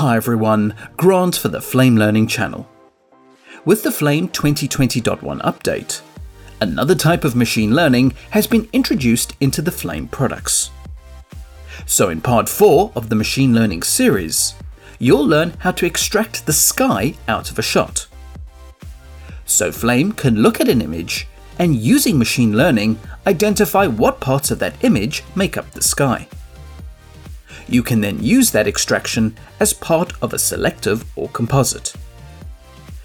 Hi everyone, Grant for the Flame Learning channel. With the Flame 2020.1 update, another type of machine learning has been introduced into the Flame products. So in part 4 of the machine learning series, you'll learn how to extract the sky out of a shot. So Flame can look at an image and using machine learning identify what parts of that image make up the sky. You can then use that extraction as part of a selective or composite.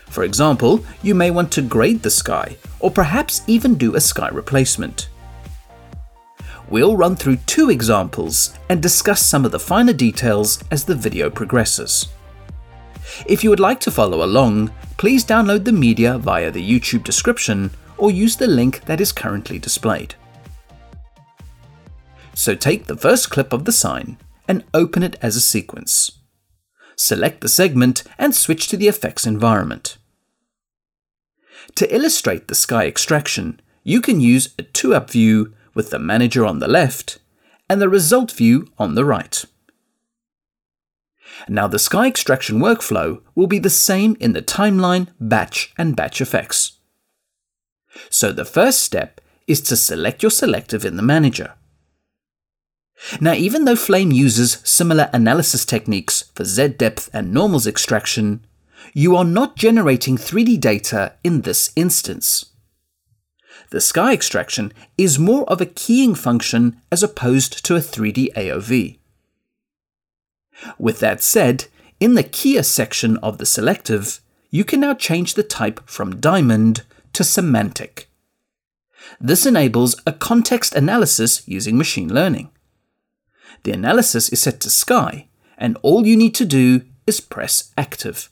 For example, you may want to grade the sky, or perhaps even do a sky replacement. We'll run through two examples and discuss some of the finer details as the video progresses. If you would like to follow along, please download the media via the YouTube description or use the link that is currently displayed. So take the first clip of the sign and open it as a sequence. Select the segment and switch to the effects environment. To illustrate the sky extraction, you can use a 2-up view with the manager on the left and the result view on the right. Now the sky extraction workflow will be the same in the timeline, batch and batch effects. So the first step is to select your selective in the manager. Now, even though Flame uses similar analysis techniques for Z-depth and normals extraction, you are not generating 3D data in this instance. The sky extraction is more of a keying function as opposed to a 3D AOV. With that said, in the keyer section of the selective, you can now change the type from diamond to semantic. This enables a context analysis using machine learning the analysis is set to sky, and all you need to do is press active.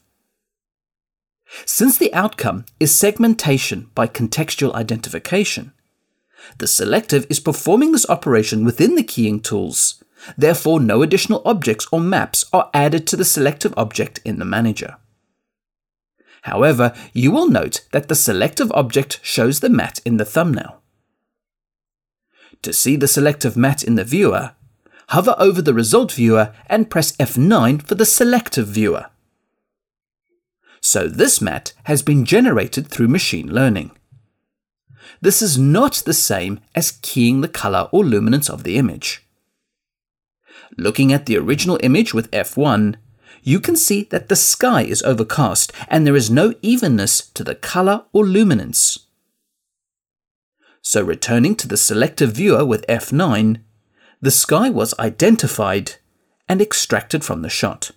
Since the outcome is segmentation by contextual identification, the selective is performing this operation within the keying tools. Therefore, no additional objects or maps are added to the selective object in the manager. However, you will note that the selective object shows the matte in the thumbnail. To see the selective matte in the viewer, hover over the result viewer and press F9 for the selective viewer. So this matte has been generated through machine learning. This is not the same as keying the color or luminance of the image. Looking at the original image with F1, you can see that the sky is overcast and there is no evenness to the color or luminance. So returning to the selective viewer with F9, the sky was identified and extracted from the shot.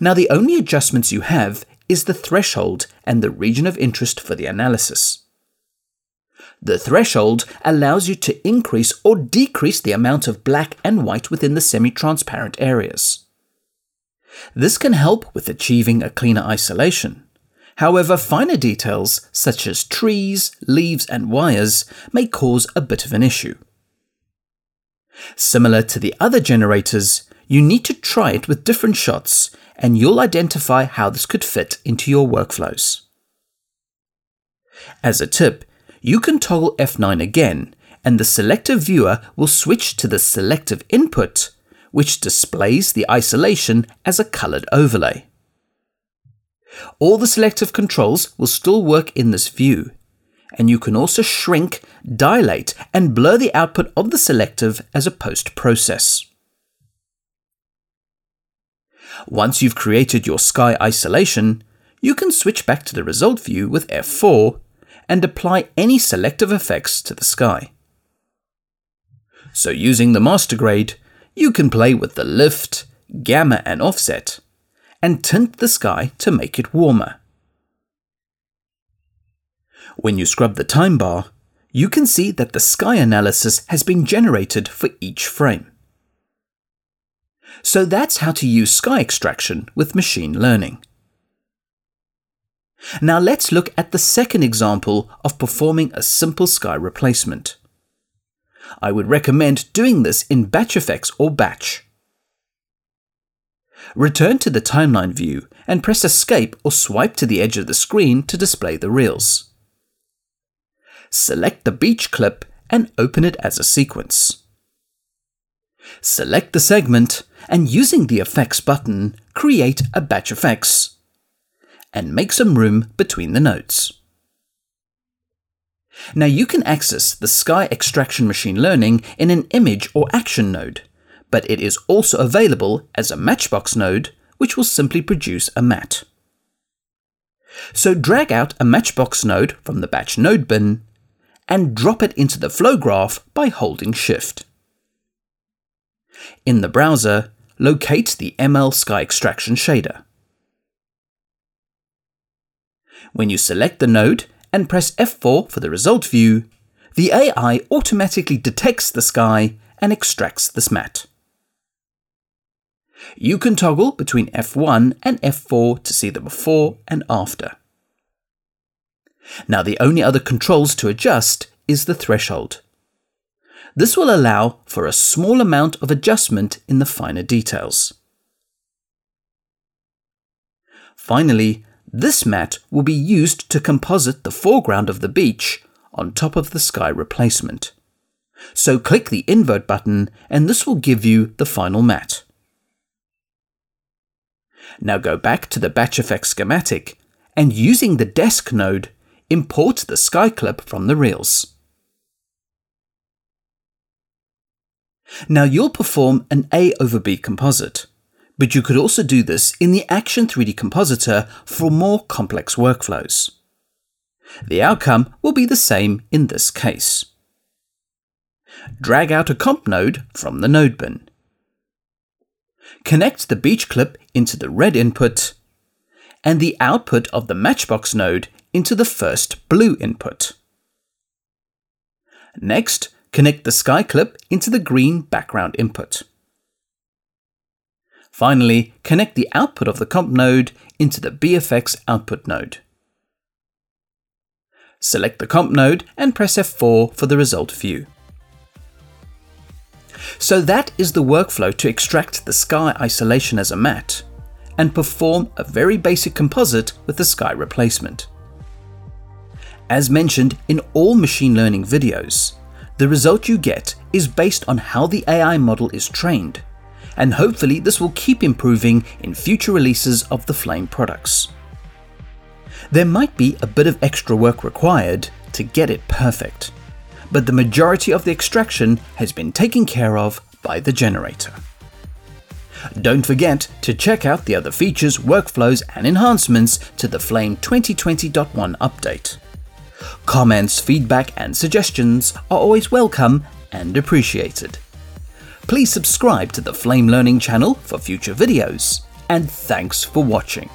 Now, the only adjustments you have is the threshold and the region of interest for the analysis. The threshold allows you to increase or decrease the amount of black and white within the semi-transparent areas. This can help with achieving a cleaner isolation. However, finer details such as trees, leaves and wires may cause a bit of an issue. Similar to the other generators, you need to try it with different shots and you'll identify how this could fit into your workflows. As a tip, you can toggle F9 again and the selective viewer will switch to the selective input, which displays the isolation as a colored overlay. All the selective controls will still work in this view, and you can also shrink, dilate, and blur the output of the selective as a post-process. Once you've created your sky isolation, you can switch back to the result view with F4 and apply any selective effects to the sky. So using the master grade, you can play with the lift, gamma and offset, and tint the sky to make it warmer. When you scrub the time bar, you can see that the sky analysis has been generated for each frame. So that's how to use sky extraction with machine learning. Now let's look at the second example of performing a simple sky replacement. I would recommend doing this in Batch Effects or Batch. Return to the timeline view and press Escape or swipe to the edge of the screen to display the reels select the beach clip and open it as a sequence. Select the segment and using the Effects button, create a batch effects and make some room between the nodes. Now you can access the Sky Extraction Machine Learning in an image or action node, but it is also available as a matchbox node, which will simply produce a matte. So drag out a matchbox node from the batch node bin and drop it into the flow graph by holding Shift. In the browser, locate the ML Sky Extraction shader. When you select the node and press F4 for the result view, the AI automatically detects the sky and extracts this matte. You can toggle between F1 and F4 to see the before and after. Now the only other controls to adjust is the threshold. This will allow for a small amount of adjustment in the finer details. Finally, this matte will be used to composite the foreground of the beach on top of the sky replacement. So click the invert button and this will give you the final matte. Now go back to the batch effect schematic and using the desk node, import the sky clip from the reels. Now you'll perform an A over B composite, but you could also do this in the Action 3D Compositor for more complex workflows. The outcome will be the same in this case. Drag out a comp node from the node bin. Connect the beach clip into the red input and the output of the matchbox node into the first blue input. Next, connect the sky clip into the green background input. Finally, connect the output of the comp node into the BFX output node. Select the comp node and press F4 for the result view. So that is the workflow to extract the sky isolation as a matte and perform a very basic composite with the sky replacement. As mentioned in all machine learning videos, the result you get is based on how the AI model is trained, and hopefully this will keep improving in future releases of the Flame products. There might be a bit of extra work required to get it perfect, but the majority of the extraction has been taken care of by the generator. Don't forget to check out the other features, workflows, and enhancements to the Flame 2020.1 update. Comments, feedback, and suggestions are always welcome and appreciated. Please subscribe to the Flame Learning channel for future videos, and thanks for watching.